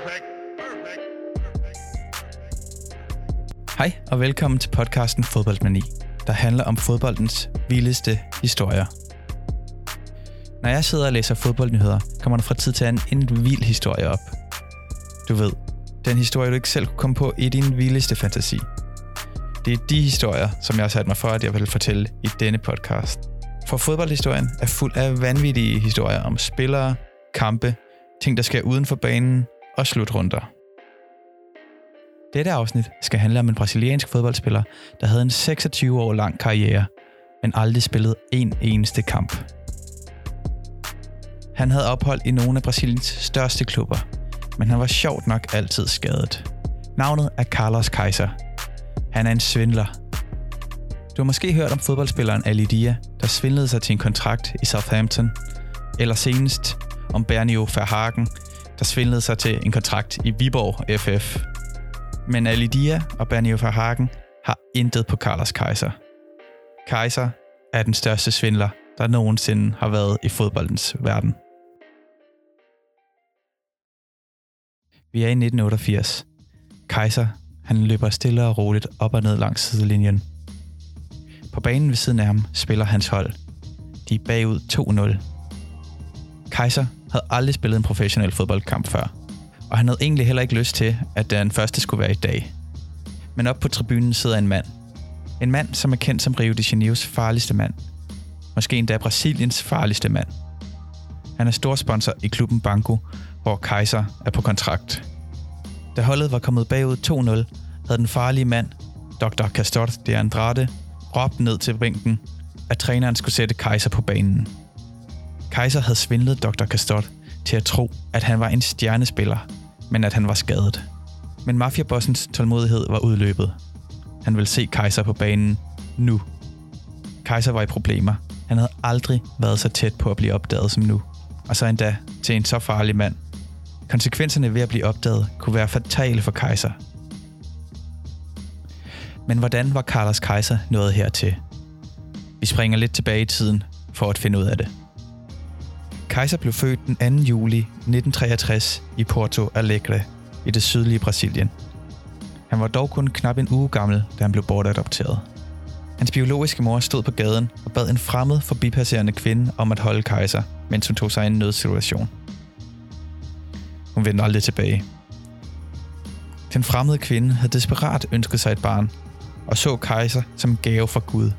Perfect. Perfect. Hej og velkommen til podcasten Fodboldmani, der handler om fodboldens vildeste historier. Når jeg sidder og læser fodboldnyheder, kommer der fra tid til anden en vild historie op. Du ved, den historie, du ikke selv kunne komme på i din vildeste fantasi. Det er de historier, som jeg har sat mig for, at jeg vil fortælle i denne podcast. For fodboldhistorien er fuld af vanvittige historier om spillere, kampe, ting, der sker uden for banen og slutrunder. Dette afsnit skal handle om en brasiliansk fodboldspiller, der havde en 26 år lang karriere, men aldrig spillet en eneste kamp. Han havde ophold i nogle af Brasiliens største klubber, men han var sjovt nok altid skadet. Navnet er Carlos Kaiser. Han er en svindler. Du har måske hørt om fodboldspilleren Ali Dia, der svindlede sig til en kontrakt i Southampton, eller senest om Bernio Verhagen, der svindlede sig til en kontrakt i Viborg FF. Men Alidia og Bernio Hagen har intet på Carlos Kaiser. Kaiser er den største svindler, der nogensinde har været i fodboldens verden. Vi er i 1988. Kaiser, han løber stille og roligt op og ned langs sidelinjen. På banen ved siden af ham spiller hans hold. De er bagud 2-0. Kaiser havde aldrig spillet en professionel fodboldkamp før, og han havde egentlig heller ikke lyst til, at den første skulle være i dag. Men op på tribunen sidder en mand. En mand, som er kendt som Rio de Janeiros farligste mand. Måske endda Brasiliens farligste mand. Han er stor sponsor i klubben Banco, hvor Kaiser er på kontrakt. Da holdet var kommet bagud 2-0, havde den farlige mand, Dr. Castor de Andrade, råbt ned til bænken, at træneren skulle sætte Kaiser på banen. Kaiser havde svindlet Dr. Castot til at tro, at han var en stjernespiller, men at han var skadet. Men mafiabossens tålmodighed var udløbet. Han ville se Kaiser på banen nu. Kaiser var i problemer. Han havde aldrig været så tæt på at blive opdaget som nu. Og så endda til en så farlig mand. Konsekvenserne ved at blive opdaget kunne være fatale for Kaiser. Men hvordan var Carlos Kaiser nået hertil? Vi springer lidt tilbage i tiden for at finde ud af det. Kaiser blev født den 2. juli 1963 i Porto Alegre i det sydlige Brasilien. Han var dog kun knap en uge gammel, da han blev bortadopteret. Hans biologiske mor stod på gaden og bad en fremmed forbipasserende kvinde om at holde Kaiser, mens hun tog sig i en nødsituation. Hun vendte aldrig tilbage. Den fremmede kvinde havde desperat ønsket sig et barn, og så Kaiser som en gave fra Gud.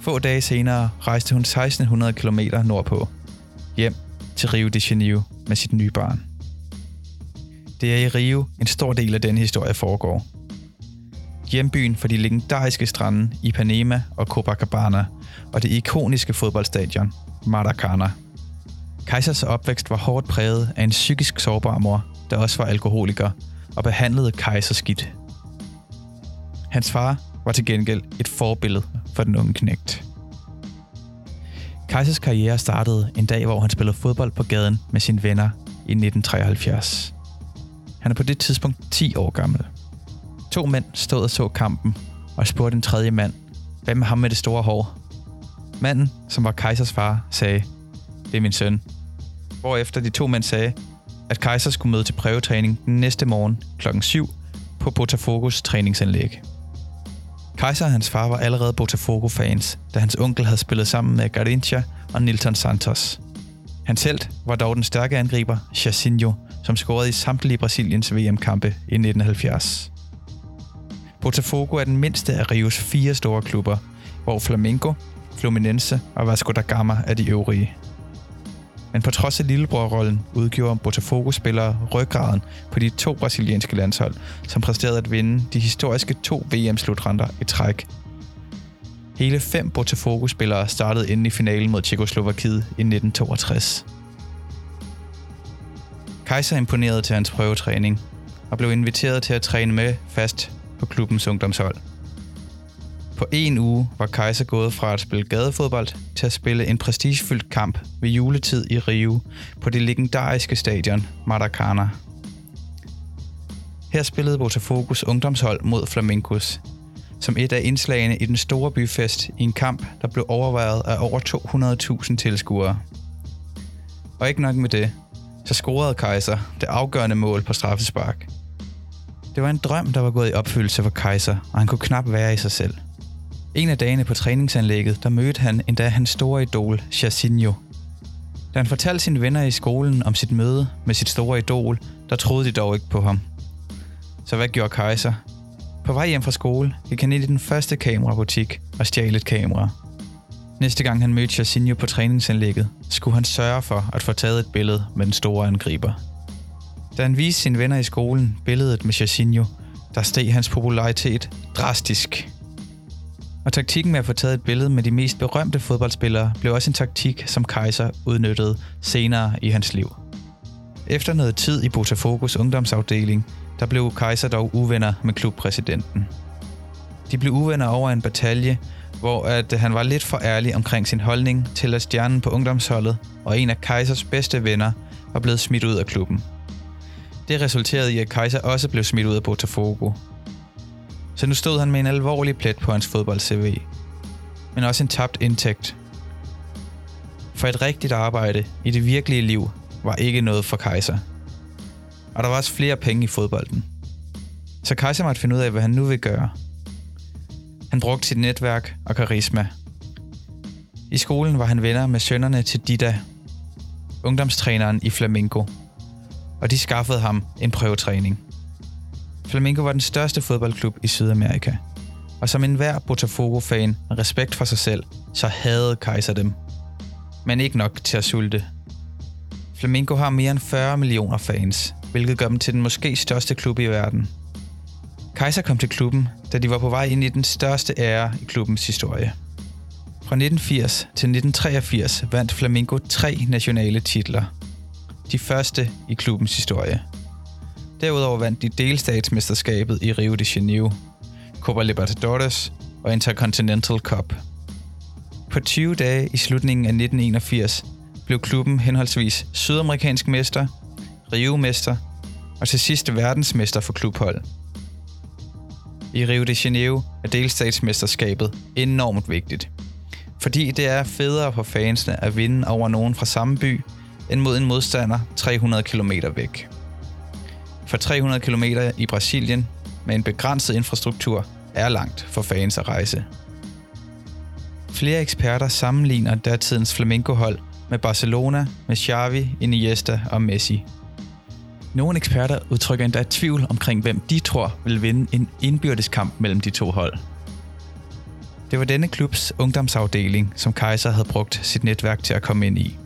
Få dage senere rejste hun 1600 km nordpå, hjem til Rio de Janeiro med sit nye barn. Det er i Rio, en stor del af denne historie foregår. Hjembyen for de legendariske strande Ipanema og Copacabana, og det ikoniske fodboldstadion Maracana. Kaisers opvækst var hårdt præget af en psykisk sårbar mor, der også var alkoholiker, og behandlede Kaiser skidt. Hans far var til gengæld et forbillede for den unge knægt. Kaisers karriere startede en dag, hvor han spillede fodbold på gaden med sine venner i 1973. Han er på det tidspunkt 10 år gammel. To mænd stod og så kampen og spurgte en tredje mand, hvem er ham med det store hår? Manden, som var Kejsers far, sagde, det er min søn. Hvorefter de to mænd sagde, at Kaiser skulle møde til prøvetræning den næste morgen kl. 7 på Botafogo's træningsanlæg. Kaiser og hans far var allerede Botafogo-fans, da hans onkel havde spillet sammen med Garincha og Nilton Santos. Hans held var dog den stærke angriber, Jacinho, som scorede i samtlige Brasiliens VM-kampe i 1970. Botafogo er den mindste af Rios fire store klubber, hvor Flamengo, Fluminense og Vasco da Gama er de øvrige. Men på trods af lillebrorrollen udgjorde Botafogo-spillere ryggraden på de to brasilianske landshold, som præsterede at vinde de historiske to VM-slutrunder i træk. Hele fem Botafogo-spillere startede inden i finalen mod Tjekoslovakiet i 1962. Kaiser imponerede til hans prøvetræning og blev inviteret til at træne med fast på klubbens ungdomshold. På en uge var Kaiser gået fra at spille gadefodbold til at spille en prestigefyldt kamp ved juletid i Rio på det legendariske stadion Maracana. Her spillede Botafogos ungdomshold mod Flamencos, som et af indslagene i den store byfest i en kamp, der blev overvejet af over 200.000 tilskuere. Og ikke nok med det, så scorede Kaiser det afgørende mål på straffespark. Det var en drøm, der var gået i opfyldelse for Kaiser, og han kunne knap være i sig selv. En af dagene på træningsanlægget, der mødte han endda hans store idol, Jacinho. Da han fortalte sine venner i skolen om sit møde med sit store idol, der troede de dog ikke på ham. Så hvad gjorde Kaiser? På vej hjem fra skole gik han ind i den første kamerabutik og stjal et kamera. Næste gang han mødte Jacinho på træningsanlægget, skulle han sørge for at få taget et billede med den store angriber. Da han viste sine venner i skolen billedet med Jacinho, der steg hans popularitet drastisk. Og taktikken med at få taget et billede med de mest berømte fodboldspillere blev også en taktik, som Kaiser udnyttede senere i hans liv. Efter noget tid i Botafogos ungdomsafdeling, der blev Kaiser dog uvenner med klubpræsidenten. De blev uvenner over en batalje, hvor at han var lidt for ærlig omkring sin holdning til, at stjernen på ungdomsholdet og en af Kaisers bedste venner var blevet smidt ud af klubben. Det resulterede i, at Kaiser også blev smidt ud af Botafogo. Så nu stod han med en alvorlig plet på hans fodbold-CV. Men også en tabt indtægt. For et rigtigt arbejde i det virkelige liv var ikke noget for Kaiser. Og der var også flere penge i fodbolden. Så Kaiser måtte finde ud af, hvad han nu vil gøre. Han brugte sit netværk og karisma. I skolen var han venner med sønnerne til Dida, ungdomstræneren i Flamingo, og de skaffede ham en prøvetræning. Flamengo var den største fodboldklub i Sydamerika, og som enhver Botafogo-fan med respekt for sig selv, så havde Kaiser dem. Men ikke nok til at sulte. Flamengo har mere end 40 millioner fans, hvilket gør dem til den måske største klub i verden. Kaiser kom til klubben, da de var på vej ind i den største ære i klubbens historie. Fra 1980 til 1983 vandt Flamengo tre nationale titler. De første i klubbens historie. Derudover vandt de delstatsmesterskabet i Rio de Janeiro, Copa Libertadores og Intercontinental Cup. På 20 dage i slutningen af 1981 blev klubben henholdsvis sydamerikansk mester, Rio-mester og til sidst verdensmester for klubhold. I Rio de Janeiro er delstatsmesterskabet enormt vigtigt. Fordi det er federe for fansene at vinde over nogen fra samme by, end mod en modstander 300 km væk. For 300 km i Brasilien med en begrænset infrastruktur er langt for fans at rejse. Flere eksperter sammenligner datidens flamenco-hold med Barcelona, med Xavi, Iniesta og Messi. Nogle eksperter udtrykker endda tvivl omkring, hvem de tror vil vinde en indbyrdes kamp mellem de to hold. Det var denne klubs ungdomsafdeling, som Kaiser havde brugt sit netværk til at komme ind i.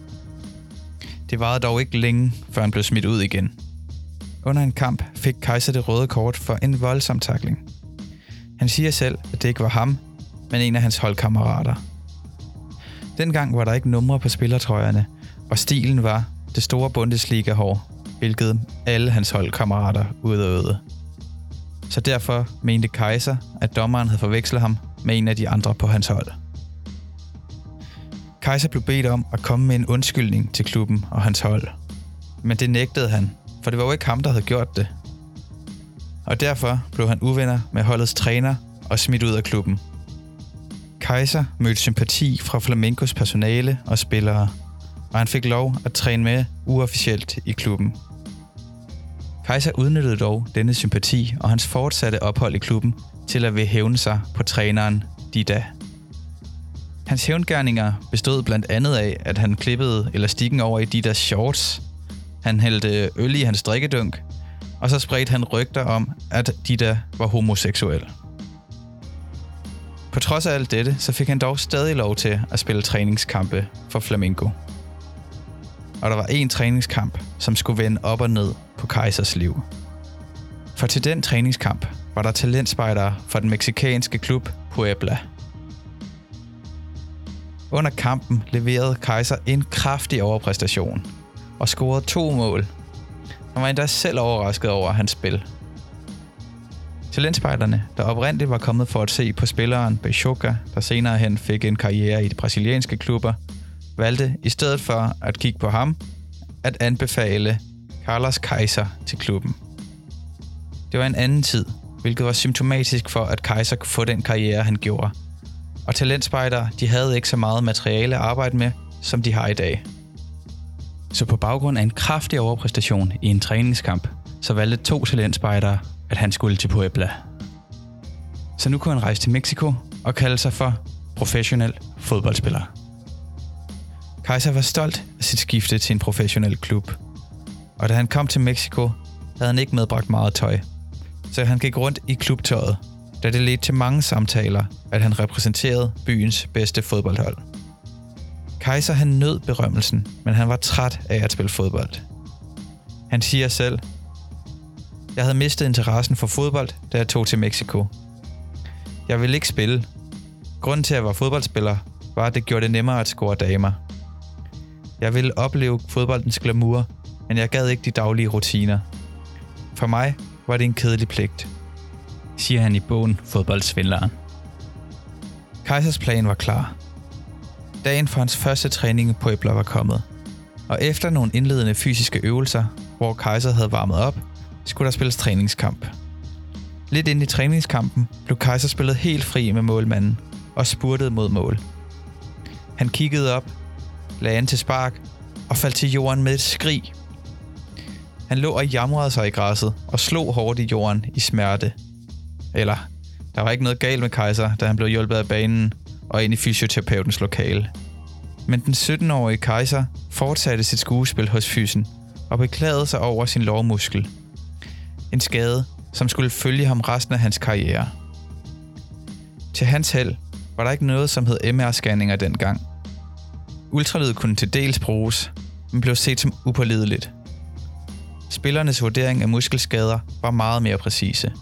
Det varede dog ikke længe, før han blev smidt ud igen. Under en kamp fik Kaiser det røde kort for en voldsom takling. Han siger selv, at det ikke var ham, men en af hans holdkammerater. Dengang var der ikke numre på spillertrøjerne, og stilen var det store Bundesliga-hår, hvilket alle hans holdkammerater udøvede. Så derfor mente Kaiser, at dommeren havde forvekslet ham med en af de andre på hans hold. Kaiser blev bedt om at komme med en undskyldning til klubben og hans hold. Men det nægtede han, for det var jo ikke ham, der havde gjort det. Og derfor blev han uvenner med holdets træner og smidt ud af klubben. Kaiser mødte sympati fra Flamencos personale og spillere, og han fik lov at træne med uofficielt i klubben. Kaiser udnyttede dog denne sympati og hans fortsatte ophold i klubben til at vil hævne sig på træneren Dida. Hans hævngærninger bestod blandt andet af, at han klippede elastikken over i Didas shorts, han hældte øl i hans drikkedunk, og så spredte han rygter om, at Dida var homoseksuel. På trods af alt dette, så fik han dog stadig lov til at spille træningskampe for Flamengo. Og der var en træningskamp, som skulle vende op og ned på Kaisers liv. For til den træningskamp var der talentspejdere fra den meksikanske klub Puebla. Under kampen leverede Kaiser en kraftig overpræstation og scorede to mål. Han var endda selv overrasket over hans spil. Talentspejderne, der oprindeligt var kommet for at se på spilleren Bechoka, der senere hen fik en karriere i de brasilianske klubber, valgte i stedet for at kigge på ham, at anbefale Carlos Kaiser til klubben. Det var en anden tid, hvilket var symptomatisk for, at Kaiser kunne få den karriere, han gjorde. Og talentspejdere, de havde ikke så meget materiale at arbejde med, som de har i dag. Så på baggrund af en kraftig overpræstation i en træningskamp, så valgte to talentspejdere, at han skulle til Puebla. Så nu kunne han rejse til Mexico og kalde sig for professionel fodboldspiller. Kaiser var stolt af sit skifte til en professionel klub. Og da han kom til Mexico, havde han ikke medbragt meget tøj. Så han gik rundt i klubtøjet, da det ledte til mange samtaler, at han repræsenterede byens bedste fodboldhold. Kaiser han nød berømmelsen, men han var træt af at spille fodbold. Han siger selv, Jeg havde mistet interessen for fodbold, da jeg tog til Mexico. Jeg ville ikke spille. Grunden til, at jeg var fodboldspiller, var, at det gjorde det nemmere at score damer. Jeg ville opleve fodboldens glamour, men jeg gad ikke de daglige rutiner. For mig var det en kedelig pligt, siger han i bogen Fodboldsvindleren. Kaisers plan var klar. Dagen for hans første træning på Æbler var kommet, og efter nogle indledende fysiske øvelser, hvor Kaiser havde varmet op, skulle der spilles træningskamp. Lidt ind i træningskampen blev Kaiser spillet helt fri med målmanden og spurtede mod mål. Han kiggede op, lagde an til spark og faldt til jorden med et skrig. Han lå og jamrede sig i græsset og slog hårdt i jorden i smerte. Eller, der var ikke noget galt med Kaiser, da han blev hjulpet af banen og ind i fysioterapeutens lokale. Men den 17-årige Kaiser fortsatte sit skuespil hos fysen og beklagede sig over sin lårmuskel. En skade, som skulle følge ham resten af hans karriere. Til hans held var der ikke noget, som hed MR-scanninger dengang. Ultralyd kunne til dels bruges, men blev set som upålideligt. Spillernes vurdering af muskelskader var meget mere præcise.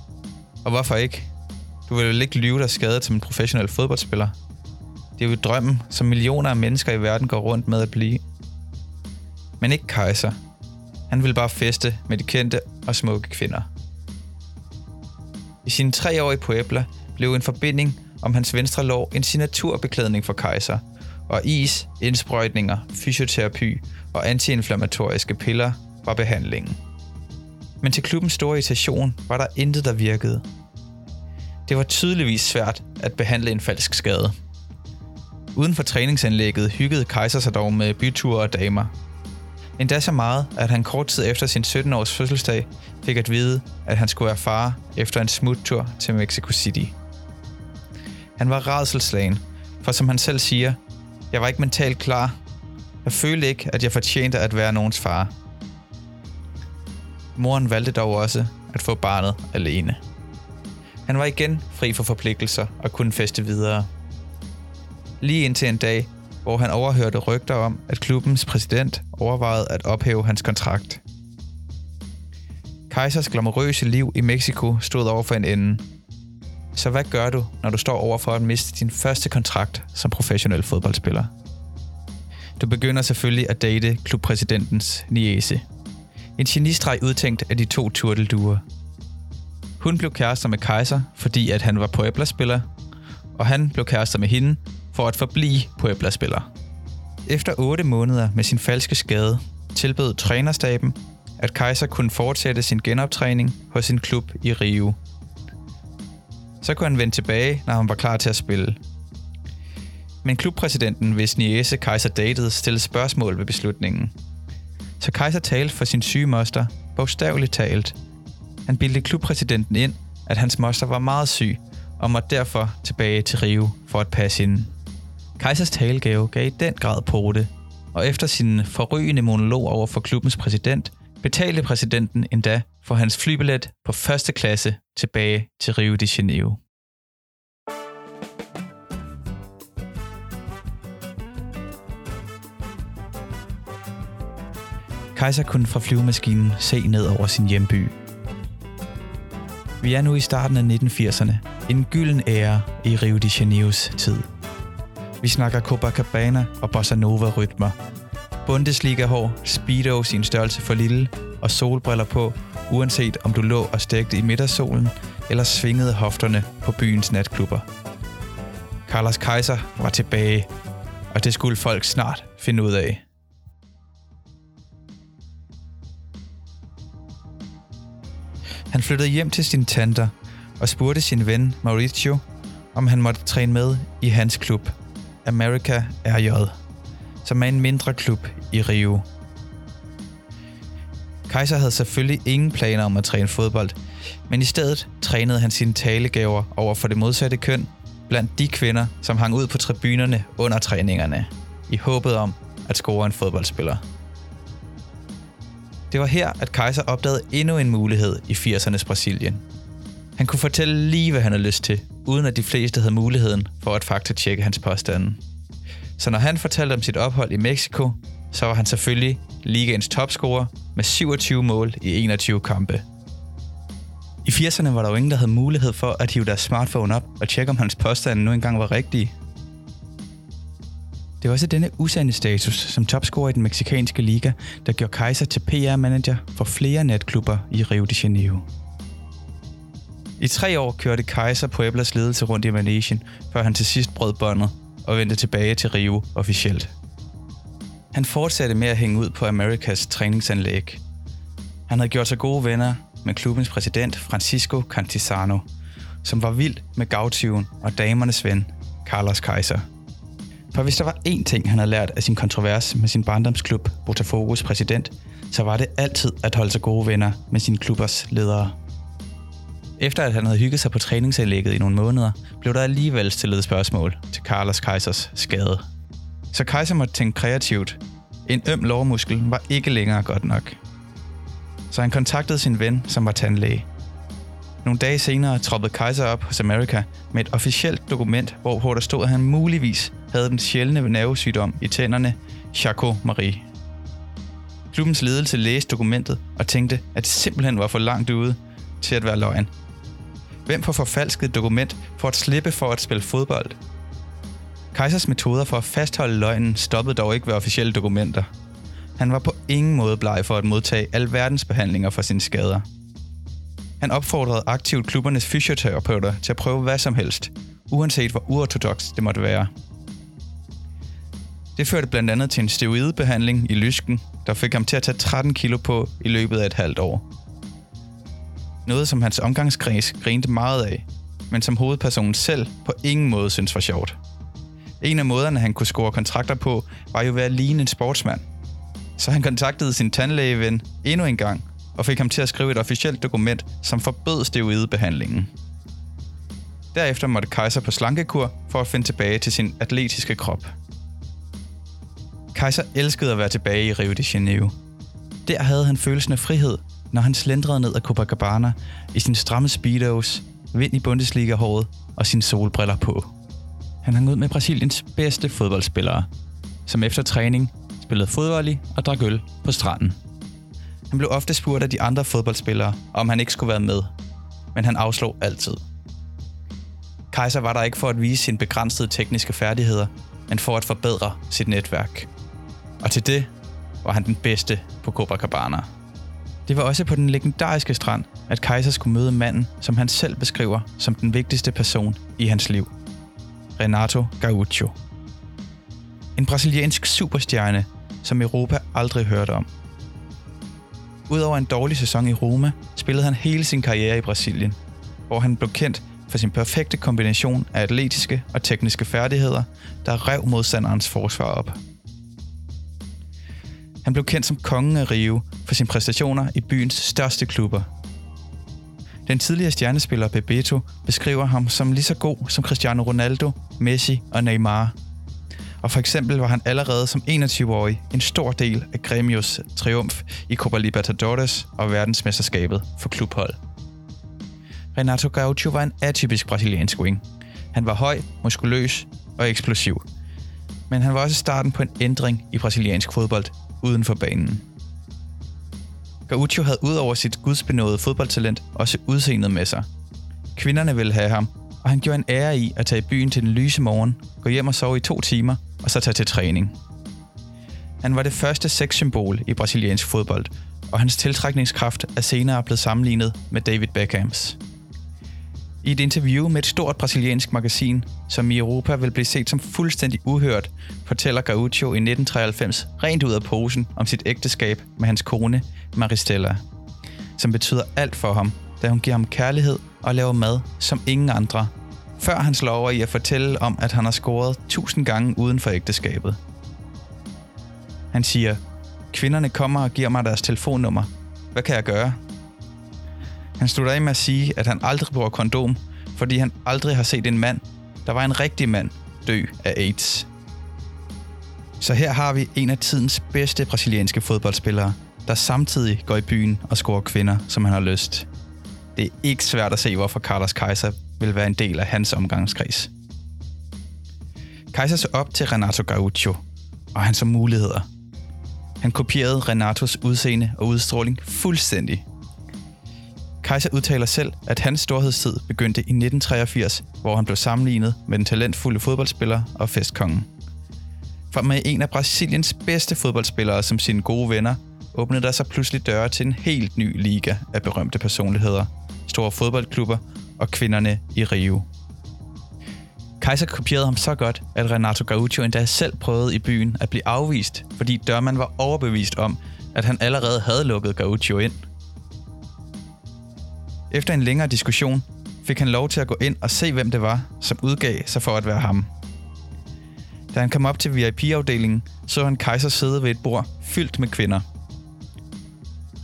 Og hvorfor ikke? Du vil vel ikke lyve dig skadet som en professionel fodboldspiller? Det er jo drømmen, som millioner af mennesker i verden går rundt med at blive. Men ikke kejser. Han vil bare feste med de kendte og smukke kvinder. I sine tre år i Puebla blev en forbinding om hans venstre lår en signaturbeklædning for kejser, og is, indsprøjtninger, fysioterapi og antiinflammatoriske piller var behandlingen. Men til klubbens store irritation var der intet, der virkede. Det var tydeligvis svært at behandle en falsk skade. Uden for træningsanlægget hyggede Kaiser sig dog med byture og damer. Endda så meget, at han kort tid efter sin 17-års fødselsdag fik at vide, at han skulle være far efter en smuttur til Mexico City. Han var redselslagen, for som han selv siger, jeg var ikke mentalt klar. Jeg følte ikke, at jeg fortjente at være nogens far. Moren valgte dog også at få barnet alene. Han var igen fri for forpligtelser og kunne feste videre. Lige indtil en dag, hvor han overhørte rygter om, at klubbens præsident overvejede at ophæve hans kontrakt. Kaisers glamourøse liv i Mexico stod over for en ende. Så hvad gør du, når du står over for at miste din første kontrakt som professionel fodboldspiller? Du begynder selvfølgelig at date klubpræsidentens niece. En genistreg udtænkt af de to turtelduer. Hun blev kærester med Kaiser, fordi at han var Puebla-spiller, og han blev kærester med hende for at forblive Puebla-spiller. Efter 8 måneder med sin falske skade, tilbød trænerstaben, at Kaiser kunne fortsætte sin genoptræning hos sin klub i Rio. Så kunne han vende tilbage, når han var klar til at spille. Men klubpræsidenten, hvis niese Kaiser datede, stillede spørgsmål ved beslutningen. Så Kaiser talte for sin syge moster, bogstaveligt talt. Han bildte klubpræsidenten ind, at hans moster var meget syg, og måtte derfor tilbage til Rio for at passe hende. Kaisers talegave gav i den grad på det, og efter sin forrygende monolog over for klubbens præsident, betalte præsidenten endda for hans flybillet på første klasse tilbage til Rio de Janeiro. Kaiser kunne fra flyvemaskinen se ned over sin hjemby. Vi er nu i starten af 1980'erne, en gylden ære i Rio de Janeiros tid – vi snakker Copacabana og bossa nova rytmer. Bundesliga-hår, speedo sin størrelse for lille og solbriller på, uanset om du lå og stegte i middagssolen eller svingede hofterne på byens natklubber. Carlos Kaiser var tilbage, og det skulle folk snart finde ud af. Han flyttede hjem til sin tanter og spurgte sin ven Mauricio, om han måtte træne med i hans klub – America RJ, som er en mindre klub i Rio. Kaiser havde selvfølgelig ingen planer om at træne fodbold, men i stedet trænede han sine talegaver over for det modsatte køn blandt de kvinder, som hang ud på tribunerne under træningerne, i håbet om at score en fodboldspiller. Det var her, at Kaiser opdagede endnu en mulighed i 80'ernes Brasilien. Han kunne fortælle lige, hvad han havde lyst til, uden at de fleste havde muligheden for at faktatjekke hans påstande. Så når han fortalte om sit ophold i Mexico, så var han selvfølgelig ligaens topscorer med 27 mål i 21 kampe. I 80'erne var der jo ingen, der havde mulighed for at hive deres smartphone op og tjekke, om hans påstande nu engang var rigtige. Det var også denne usande status som topscorer i den meksikanske liga, der gjorde Kaiser til PR-manager for flere netklubber i Rio de Janeiro. I tre år kørte Kaiser Pueblas ledelse rundt i Manesien, før han til sidst brød båndet og vendte tilbage til Rio officielt. Han fortsatte med at hænge ud på Amerikas træningsanlæg. Han havde gjort sig gode venner med klubbens præsident Francisco Cantizano, som var vild med gavtyven og damernes ven, Carlos Kaiser. For hvis der var én ting, han havde lært af sin kontrovers med sin barndomsklub, Botafogos præsident, så var det altid at holde sig gode venner med sine klubbers ledere. Efter at han havde hygget sig på træningsanlægget i nogle måneder, blev der alligevel stillet spørgsmål til Carlos Kaisers skade. Så Kaiser måtte tænke kreativt. En øm lårmuskel var ikke længere godt nok. Så han kontaktede sin ven, som var tandlæge. Nogle dage senere troppede Kaiser op hos America med et officielt dokument, hvorpå der stod, at han muligvis havde den sjældne nervesygdom i tænderne, Charcot-Marie. Klubbens ledelse læste dokumentet og tænkte, at det simpelthen var for langt ude til at være løgn. Hvem får forfalsket dokument for at slippe for at spille fodbold? Kaisers metoder for at fastholde løgnen stoppede dog ikke ved officielle dokumenter. Han var på ingen måde bleg for at modtage alverdens behandlinger for sine skader. Han opfordrede aktivt klubbernes fysioterapeuter til at prøve hvad som helst, uanset hvor uortodox det måtte være. Det førte blandt andet til en steroidebehandling i lysken, der fik ham til at tage 13 kilo på i løbet af et halvt år. Noget, som hans omgangskreds grinte meget af, men som hovedpersonen selv på ingen måde synes var sjovt. En af måderne, han kunne score kontrakter på, var jo ved at ligne en sportsmand. Så han kontaktede sin tandlægeven endnu en gang, og fik ham til at skrive et officielt dokument, som forbød steroidebehandlingen. Derefter måtte Kaiser på slankekur for at finde tilbage til sin atletiske krop. Kaiser elskede at være tilbage i Rio de Janeiro. Der havde han følelsen af frihed, når han slendrede ned ad Copacabana i sin stramme speedos, vind i Bundesliga-håret og sine solbriller på. Han hang ud med Brasiliens bedste fodboldspillere, som efter træning spillede fodbold i og drak øl på stranden. Han blev ofte spurgt af de andre fodboldspillere, om han ikke skulle være med, men han afslog altid. Kaiser var der ikke for at vise sine begrænsede tekniske færdigheder, men for at forbedre sit netværk. Og til det var han den bedste på Copacabana. Det var også på den legendariske strand, at Kaiser skulle møde manden, som han selv beskriver som den vigtigste person i hans liv. Renato Gaúcho. En brasiliansk superstjerne, som Europa aldrig hørte om. Udover en dårlig sæson i Roma, spillede han hele sin karriere i Brasilien, hvor han blev kendt for sin perfekte kombination af atletiske og tekniske færdigheder, der rev modstanderens forsvar op. Han blev kendt som kongen af Rio for sine præstationer i byens største klubber. Den tidligere stjernespiller Bebeto beskriver ham som lige så god som Cristiano Ronaldo, Messi og Neymar. Og for eksempel var han allerede som 21-årig en stor del af Gremios triumf i Copa Libertadores og verdensmesterskabet for klubhold. Renato Gaucho var en atypisk brasiliansk wing. Han var høj, muskuløs og eksplosiv. Men han var også starten på en ændring i brasiliansk fodbold uden for banen. Gaucho havde udover sit gudsbenåede fodboldtalent også udseendet med sig. Kvinderne ville have ham, og han gjorde en ære i at tage i byen til den lyse morgen, gå hjem og sove i to timer, og så tage til træning. Han var det første sexsymbol i brasiliansk fodbold, og hans tiltrækningskraft er senere blevet sammenlignet med David Beckhams. I et interview med et stort brasiliansk magasin, som i Europa vil blive set som fuldstændig uhørt, fortæller Gaucho i 1993 rent ud af posen om sit ægteskab med hans kone Maristella, som betyder alt for ham, da hun giver ham kærlighed og laver mad som ingen andre, før han slår over i at fortælle om, at han har scoret tusind gange uden for ægteskabet. Han siger, kvinderne kommer og giver mig deres telefonnummer, hvad kan jeg gøre? Han slutter af med at sige, at han aldrig bruger kondom, fordi han aldrig har set en mand, der var en rigtig mand, dø af AIDS. Så her har vi en af tidens bedste brasilianske fodboldspillere, der samtidig går i byen og scorer kvinder, som han har lyst. Det er ikke svært at se, hvorfor Carlos Kaiser vil være en del af hans omgangskreds. Kaiser så op til Renato Gaucho, og han så muligheder. Han kopierede Renatos udseende og udstråling fuldstændig. Kaiser udtaler selv, at hans storhedstid begyndte i 1983, hvor han blev sammenlignet med den talentfulde fodboldspiller og festkongen. For med en af Brasiliens bedste fodboldspillere som sine gode venner, åbnede der sig pludselig døre til en helt ny liga af berømte personligheder, store fodboldklubber og kvinderne i Rio. Kaiser kopierede ham så godt, at Renato Gaucho endda selv prøvede i byen at blive afvist, fordi dørmanden var overbevist om, at han allerede havde lukket Gaucho ind. Efter en længere diskussion fik han lov til at gå ind og se, hvem det var, som udgav sig for at være ham. Da han kom op til VIP-afdelingen, så han Kaiser sidde ved et bord fyldt med kvinder.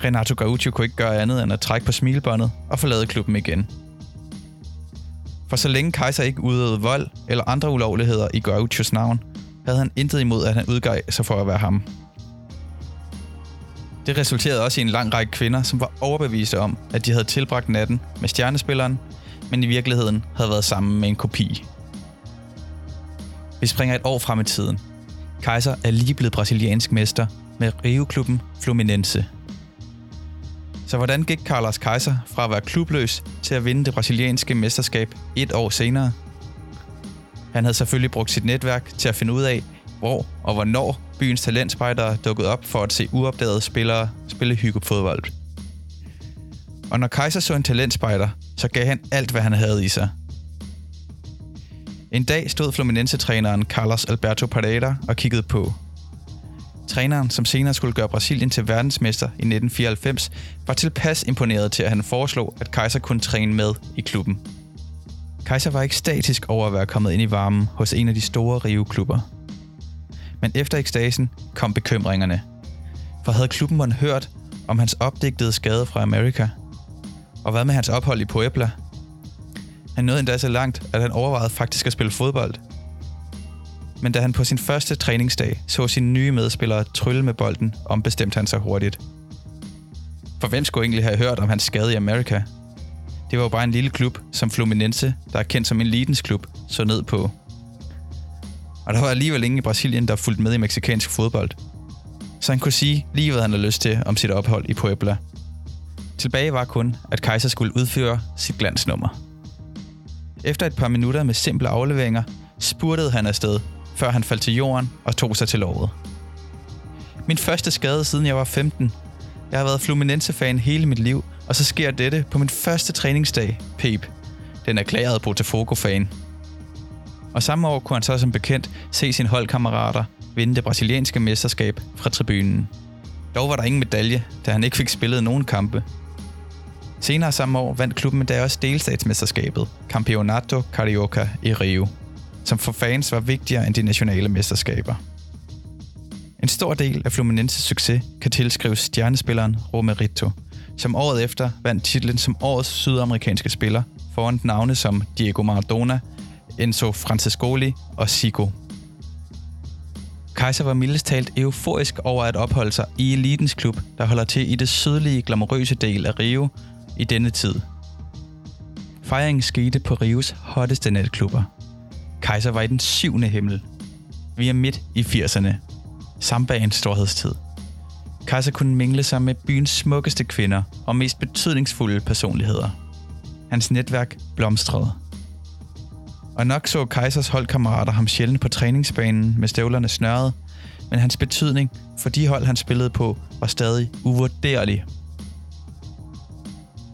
Renato Gaucho kunne ikke gøre andet end at trække på smilebåndet og forlade klubben igen. For så længe Kaiser ikke udøvede vold eller andre ulovligheder i Gauchos navn, havde han intet imod, at han udgav sig for at være ham. Det resulterede også i en lang række kvinder, som var overbeviste om, at de havde tilbragt natten med stjernespilleren, men i virkeligheden havde været sammen med en kopi. Vi springer et år frem i tiden. Kaiser er lige blevet brasiliansk mester med Rio-klubben Fluminense. Så hvordan gik Carlos Kaiser fra at være klubløs til at vinde det brasilianske mesterskab et år senere? Han havde selvfølgelig brugt sit netværk til at finde ud af, hvor og hvornår byens talentspejdere dukkede op for at se uopdagede spillere spille hyggefodbold. Og når Kaiser så en talentspejder, så gav han alt, hvad han havde i sig. En dag stod Fluminense-træneren Carlos Alberto Pareda og kiggede på. Træneren, som senere skulle gøre Brasilien til verdensmester i 1994, var tilpas imponeret til, at han foreslog, at Kaiser kunne træne med i klubben. Kaiser var ikke statisk over at være kommet ind i varmen hos en af de store Rio-klubber. Men efter ekstasen kom bekymringerne. For havde klubben måtte hørt om hans opdigtede skade fra Amerika? Og hvad med hans ophold i Puebla? Han nåede endda så langt, at han overvejede faktisk at spille fodbold. Men da han på sin første træningsdag så sine nye medspillere trylle med bolden, ombestemte han sig hurtigt. For hvem skulle egentlig have hørt om hans skade i Amerika? Det var jo bare en lille klub som Fluminense, der er kendt som en elitens klub, så ned på. Og der var alligevel ingen i Brasilien, der fulgte med i meksikansk fodbold. Så han kunne sige lige, hvad han havde lyst til om sit ophold i Puebla. Tilbage var kun, at Kaiser skulle udføre sit glansnummer. Efter et par minutter med simple afleveringer, spurtede han afsted, før han faldt til jorden og tog sig til lovet. Min første skade siden jeg var 15. Jeg har været Fluminense-fan hele mit liv, og så sker dette på min første træningsdag, Pep. Den erklærede Botafogo-fan. Og samme år kunne han så som bekendt se sine holdkammerater vinde det brasilianske mesterskab fra tribunen. Dog var der ingen medalje, da han ikke fik spillet nogen kampe. Senere samme år vandt klubben da også delstatsmesterskabet, Campeonato Carioca i Rio, som for fans var vigtigere end de nationale mesterskaber. En stor del af Fluminenses succes kan tilskrives stjernespilleren Romerito, som året efter vandt titlen som årets sydamerikanske spiller foran navne som Diego Maradona, Enzo Francescoli og Sico. Kaiser var mildest talt euforisk over at opholde sig i elitens klub, der holder til i det sydlige, glamourøse del af Rio i denne tid. Fejringen skete på Rios hotteste natklubber. Kaiser var i den syvende himmel. Vi er midt i 80'erne. Sambaens storhedstid. Kaiser kunne mingle sig med byens smukkeste kvinder og mest betydningsfulde personligheder. Hans netværk blomstrede. Og nok så Kaisers holdkammerater ham sjældent på træningsbanen med støvlerne snørret, men hans betydning for de hold, han spillede på, var stadig uvurderlig.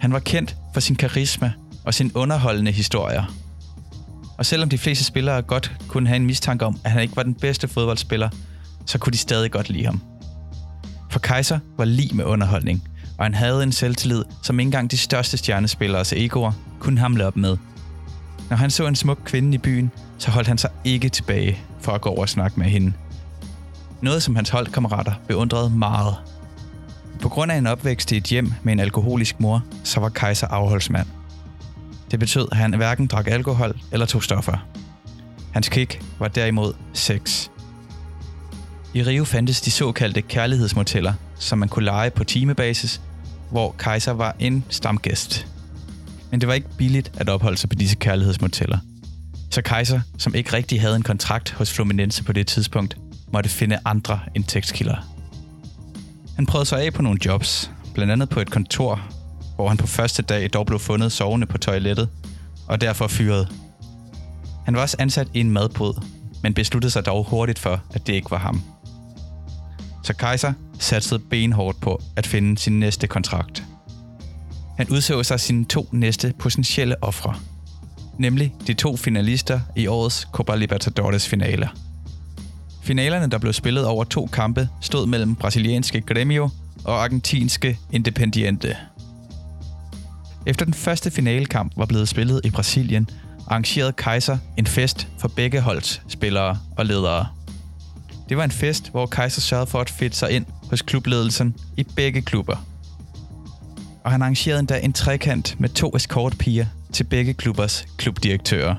Han var kendt for sin karisma og sin underholdende historier. Og selvom de fleste spillere godt kunne have en mistanke om, at han ikke var den bedste fodboldspiller, så kunne de stadig godt lide ham. For Kaiser var lige med underholdning, og han havde en selvtillid, som ikke engang de største stjernespillere egoer kunne hamle op med – når han så en smuk kvinde i byen, så holdt han sig ikke tilbage for at gå over og snakke med hende. Noget, som hans holdkammerater beundrede meget. På grund af en opvækst i et hjem med en alkoholisk mor, så var Kaiser afholdsmand. Det betød, at han hverken drak alkohol eller tog stoffer. Hans kick var derimod sex. I Rio fandtes de såkaldte kærlighedsmoteller, som man kunne lege på timebasis, hvor Kaiser var en stamgæst. Men det var ikke billigt at opholde sig på disse kærlighedsmoteller. Så Kaiser, som ikke rigtig havde en kontrakt hos Fluminense på det tidspunkt, måtte finde andre indtægtskilder. Han prøvede sig af på nogle jobs, blandt andet på et kontor, hvor han på første dag dog blev fundet sovende på toilettet, og derfor fyret. Han var også ansat i en madbod, men besluttede sig dog hurtigt for, at det ikke var ham. Så Kaiser satsede benhårdt på at finde sin næste kontrakt. Han udså sig sine to næste potentielle ofre, nemlig de to finalister i årets Copa Libertadores finaler. Finalerne, der blev spillet over to kampe, stod mellem brasilianske Grêmio og argentinske Independiente. Efter den første finalekamp var blevet spillet i Brasilien, arrangerede Kaiser en fest for begge holds spillere og ledere. Det var en fest, hvor Kaiser sørgede for at fedte sig ind hos klubledelsen i begge klubber. Og han arrangerede endda en trekant med to escortpiger til begge klubbers klubdirektører.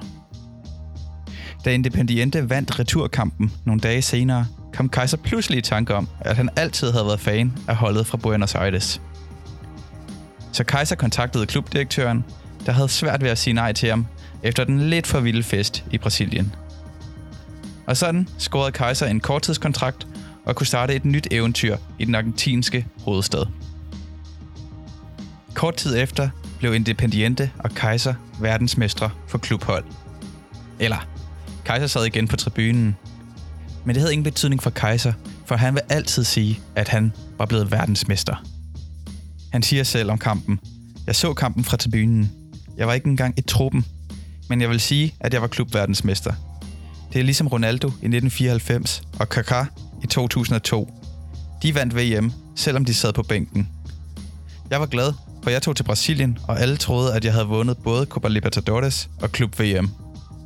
Da Independiente vandt returkampen nogle dage senere, kom Kaiser pludselig i tanke om, at han altid havde været fan af holdet fra Buenos Aires. Så Kaiser kontaktede klubdirektøren, der havde svært ved at sige nej til ham, efter den lidt for vilde fest i Brasilien. Og sådan scorede Kaiser en korttidskontrakt og kunne starte et nyt eventyr i den argentinske hovedstad. Kort tid efter blev Independiente og Kaiser verdensmestre for klubhold. Eller, Kaiser sad igen på tribunen. Men det havde ingen betydning for Kaiser, for han vil altid sige, at han var blevet verdensmester. Han siger selv om kampen, jeg så kampen fra tribunen. Jeg var ikke engang i truppen, men jeg vil sige, at jeg var klubverdensmester. Det er ligesom Ronaldo i 1994 og Kaká i 2002. De vandt VM, selvom de sad på bænken. Jeg var glad, for jeg tog til Brasilien, og alle troede, at jeg havde vundet både Copa Libertadores og Klub VM,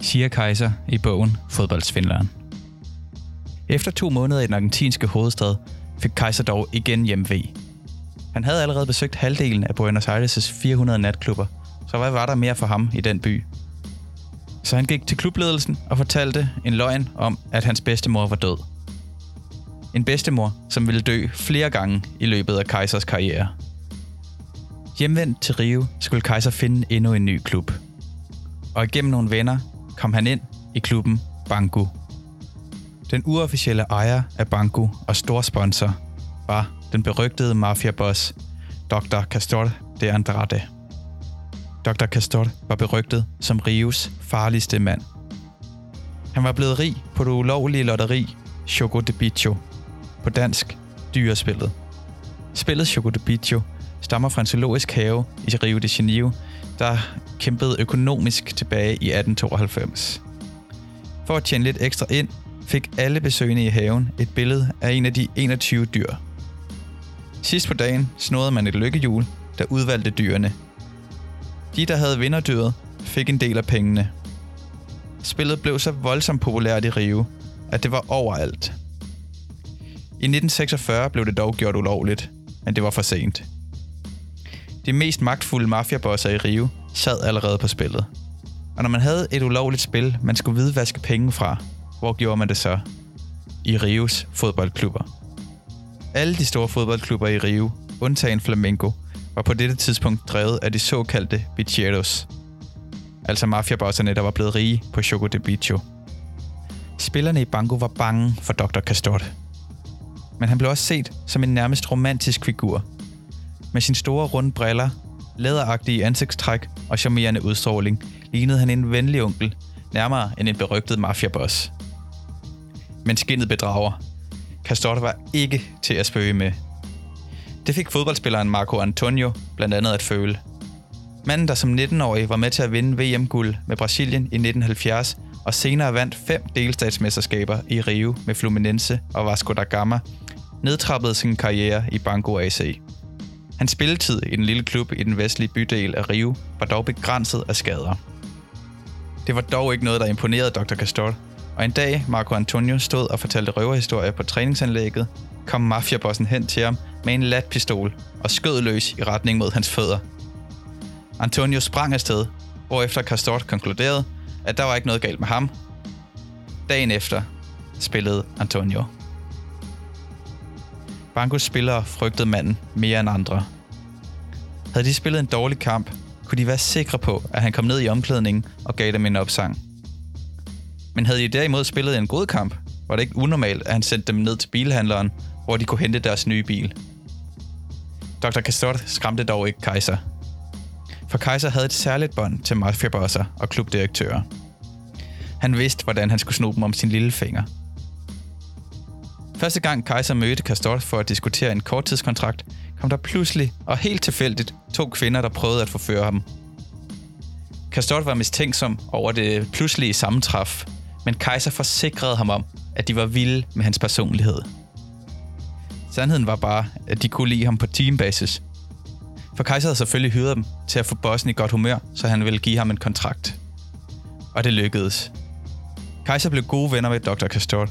siger Kaiser i bogen Fodboldsvindleren. Efter to måneder i den argentinske hovedstad fik Kaiser dog igen hjemve. Han havde allerede besøgt halvdelen af Buenos Aires' 400 natklubber, så hvad var der mere for ham i den by? Så han gik til klubledelsen og fortalte en løgn om, at hans bedstemor var død. En bedstemor, som ville dø flere gange i løbet af Kaisers karriere. Hjemvendt til Rio skulle Kaiser finde endnu en ny klub. Og igennem nogle venner kom han ind i klubben Bangu. Den uofficielle ejer af Bangu og stor sponsor var den berygtede mafiaboss Dr. Castor de Andrade. Dr. Castor var berygtet som Rios farligste mand. Han var blevet rig på det ulovlige lotteri Choco de Bicho, på dansk dyrespillet. Spillet Choco de Bicho stammer fra en zoologisk have i Rio de Janeiro, der kæmpede økonomisk tilbage i 1892. For at tjene lidt ekstra ind, fik alle besøgende i haven et billede af en af de 21 dyr. Sidst på dagen snodede man et lykkehjul, der udvalgte dyrene. De, der havde vinderdyret, fik en del af pengene. Spillet blev så voldsomt populært i Rio, at det var overalt. I 1946 blev det dog gjort ulovligt, men det var for sent. De mest magtfulde mafiabosser i Rio sad allerede på spillet. Og når man havde et ulovligt spil, man skulle hvidvaske vaske penge fra, hvor gjorde man det så? I Rios fodboldklubber. Alle de store fodboldklubber i Rio, undtagen Flamengo, var på dette tidspunkt drevet af de såkaldte bicheros. Altså mafiabosserne, der var blevet rige på Choco de Bicho. Spillerne i Banco var bange for Dr. Castor. Men han blev også set som en nærmest romantisk figur – med sine store runde briller, læderagtige ansigtstræk og charmerende udstråling, lignede han en venlig onkel, nærmere end en berygtet mafiaboss. Men skinnet bedrager. Castor var ikke til at spøge med. Det fik fodboldspilleren Marco Antonio blandt andet at føle. Manden, der som 19-årig var med til at vinde VM-guld med Brasilien i 1970, og senere vandt fem delstatsmesterskaber i Rio med Fluminense og Vasco da Gama, nedtrappede sin karriere i Banco AC. Hans spilletid i den lille klub i den vestlige bydel af Rio var dog begrænset af skader. Det var dog ikke noget, der imponerede Dr. Castor, og en dag Marco Antonio stod og fortalte røverhistorier på træningsanlægget, kom mafiabossen hen til ham med en latpistol og skød løs i retning mod hans fødder. Antonio sprang afsted, hvorefter Castort konkluderede, at der var ikke noget galt med ham. Dagen efter spillede Antonio. Bankos spillere frygtede manden mere end andre. Havde de spillet en dårlig kamp, kunne de være sikre på, at han kom ned i omklædningen og gav dem en opsang. Men havde de derimod spillet en god kamp, var det ikke unormalt, at han sendte dem ned til bilhandleren, hvor de kunne hente deres nye bil. Dr. Castor skræmte dog ikke Kaiser. For Kaiser havde et særligt bånd til mafiabosser og klubdirektører. Han vidste, hvordan han skulle sno dem om sin lille finger. Første gang Kaiser mødte Castor for at diskutere en korttidskontrakt, kom der pludselig og helt tilfældigt to kvinder, der prøvede at forføre ham. Castor var mistænksom over det pludselige sammentræf, men Kaiser forsikrede ham om, at de var vilde med hans personlighed. Sandheden var bare, at de kunne lide ham på teambasis. For Kaiser havde selvfølgelig hyret dem til at få bossen i godt humør, så han ville give ham en kontrakt. Og det lykkedes. Kaiser blev gode venner med Dr. Castor.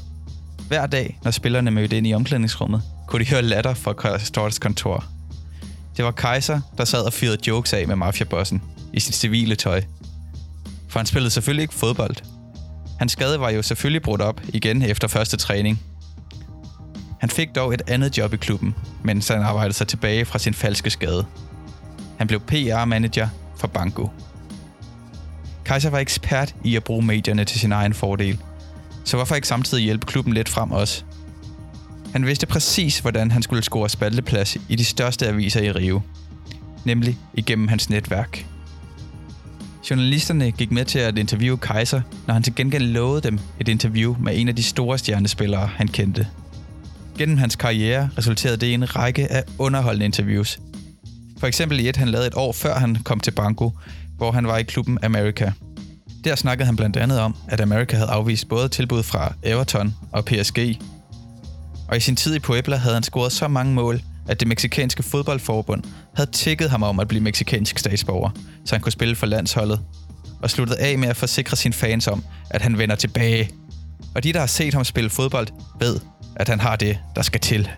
Hver dag, når spillerne mødte ind i omklædningsrummet, kunne de høre latter fra Stortes kontor. Det var Kaiser, der sad og fyrede jokes af med mafiabossen i sit civile tøj. For han spillede selvfølgelig ikke fodbold. Hans skade var jo selvfølgelig brudt op igen efter første træning. Han fik dog et andet job i klubben, mens han arbejdede sig tilbage fra sin falske skade. Han blev PR-manager for Banco. Kaiser var ekspert i at bruge medierne til sin egen fordel. Så hvorfor ikke samtidig hjælpe klubben lidt frem også? Han vidste præcis, hvordan han skulle score spalteplads i de største aviser i Rio. Nemlig igennem hans netværk. Journalisterne gik med til at interviewe Kaiser, når han til gengæld lovede dem et interview med en af de store stjernespillere, han kendte. Gennem hans karriere resulterede det i en række af underholdende interviews. For eksempel i et, han lavede et år før han kom til Banco, hvor han var i klubben America. Der snakkede han blandt andet om, at America havde afvist både tilbud fra Everton og PSG. Og i sin tid i Puebla havde han scoret så mange mål, at det meksikanske fodboldforbund havde tækket ham om at blive meksikansk statsborger, så han kunne spille for landsholdet, og sluttede af med at forsikre sine fans om, at han vender tilbage. Og de, der har set ham spille fodbold, ved, at han har det, der skal til.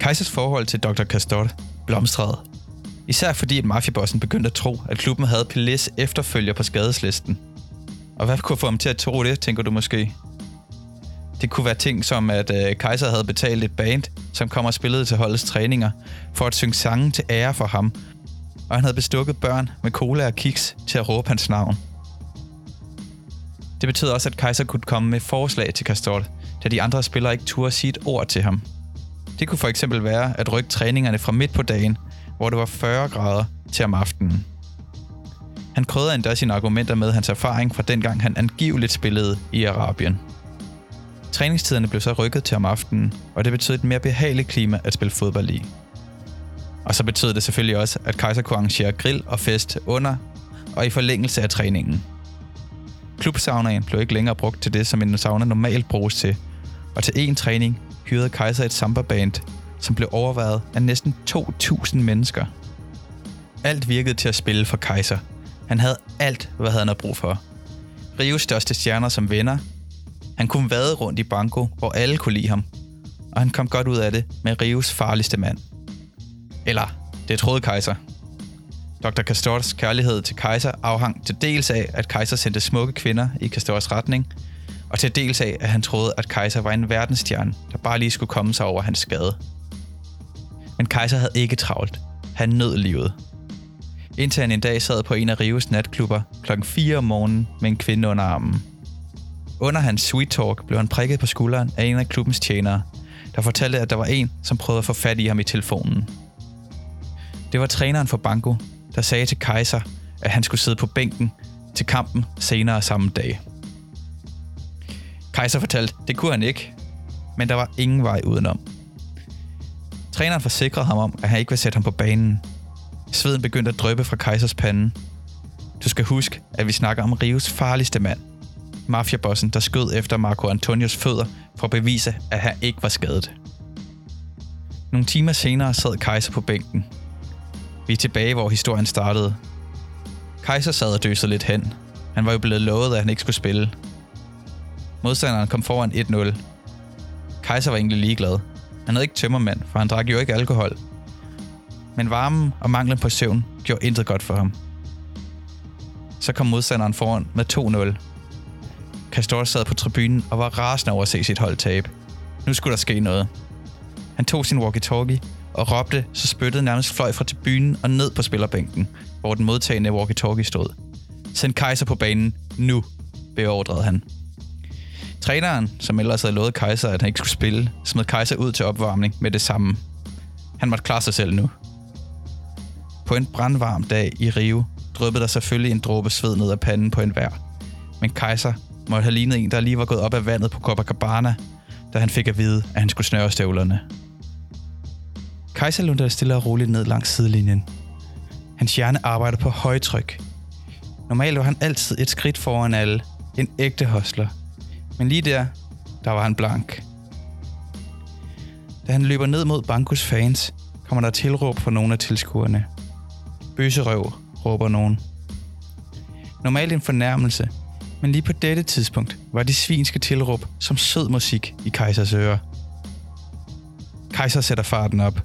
Kaisers forhold til Dr. Castor blomstrede. Især fordi at mafiabossen begyndte at tro, at klubben havde Pelés efterfølger på skadeslisten. Og hvad kunne få ham til at tro det, tænker du måske? Det kunne være ting som, at øh, Kaiser havde betalt et band, som kom og spillede til holdets træninger, for at synge sange til ære for ham. Og han havde bestukket børn med cola og kiks til at råbe hans navn. Det betød også, at Kaiser kunne komme med forslag til Castor, da de andre spillere ikke turde sige et ord til ham. Det kunne for eksempel være at rykke træningerne fra midt på dagen, hvor det var 40 grader, til om aftenen. Han krydder endda sine argumenter med hans erfaring fra dengang han angiveligt spillede i Arabien. Træningstiderne blev så rykket til om aftenen, og det betød et mere behageligt klima at spille fodbold i. Og så betød det selvfølgelig også, at Kaiser kunne arrangere grill og fest under og i forlængelse af træningen. Klubsaunaen blev ikke længere brugt til det, som en sauna normalt bruges til, og til én træning hyrede Kaiser et samba-band, som blev overvejet af næsten 2.000 mennesker. Alt virkede til at spille for Kaiser. Han havde alt, hvad han havde brug for. Rios største stjerner som venner, han kunne vade rundt i Banco, hvor alle kunne lide ham. Og han kom godt ud af det med Rios farligste mand. Eller, det troede Kaiser. Dr. Castors kærlighed til Kaiser afhang til dels af, at Kaiser sendte smukke kvinder i Castors retning, og til dels af, at han troede, at Kaiser var en verdensstjerne, der bare lige skulle komme sig over hans skade. Men Kaiser havde ikke travlt. Han nød livet. Indtil han en dag sad på en af Rios natklubber klokken 4 om morgenen med en kvinde under armen. Under hans sweet talk blev han prikket på skulderen af en af klubbens tjenere, der fortalte, at der var en, som prøvede at få fat i ham i telefonen. Det var træneren for Banco, der sagde til Kaiser, at han skulle sidde på bænken til kampen senere samme dag. Kaiser fortalte, det kunne han ikke, men der var ingen vej udenom. Træneren forsikrede ham om, at han ikke ville sætte ham på banen. Sveden begyndte at drøbe fra Kaisers pande. Du skal huske, at vi snakker om Rios farligste mand – mafiabossen, der skød efter Marco Antonios fødder for at bevise, at han ikke var skadet. Nogle timer senere sad Kaiser på bænken. Vi er tilbage, hvor historien startede. Kaiser sad og døsede lidt hen. Han var jo blevet lovet, at han ikke skulle spille. Modstanderen kom foran 1-0. Kaiser var egentlig ligeglad. Han havde ikke tømmermand, for han drak jo ikke alkohol. Men varmen og manglen på søvn gjorde intet godt for ham. Så kom modstanderen foran med 2-0. Castor sad på tribunen og var rasende over at se sit hold tabe. Nu skulle der ske noget. Han tog sin walkie-talkie og råbte, så spyttede nærmest fløj fra tribunen og ned på spillerbænken, hvor den modtagende walkie-talkie stod. Send Kaiser på banen nu, beordrede han. Træneren, som ellers havde lovet Kaiser, at han ikke skulle spille, smed Kaiser ud til opvarmning med det samme. Han måtte klare sig selv nu. På en brandvarm dag i Rio dryppede der selvfølgelig en dråbe sved ned af panden på en vær. Men Kaiser måtte have lignet en, der lige var gået op af vandet på Copacabana, da han fik at vide, at han skulle snøre støvlerne. Kaiser lundede stille og roligt ned langs sidelinjen. Hans hjerne arbejder på højtryk. Normalt var han altid et skridt foran alle. En ægte hostler. Men lige der, der var han blank. Da han løber ned mod Bankos fans, kommer der tilråb fra nogle af tilskuerne. Bøserøv, råber nogen. Normalt en fornærmelse, men lige på dette tidspunkt var de svinske tilråb som sød musik i Kejsers ører. Kejser sætter farten op,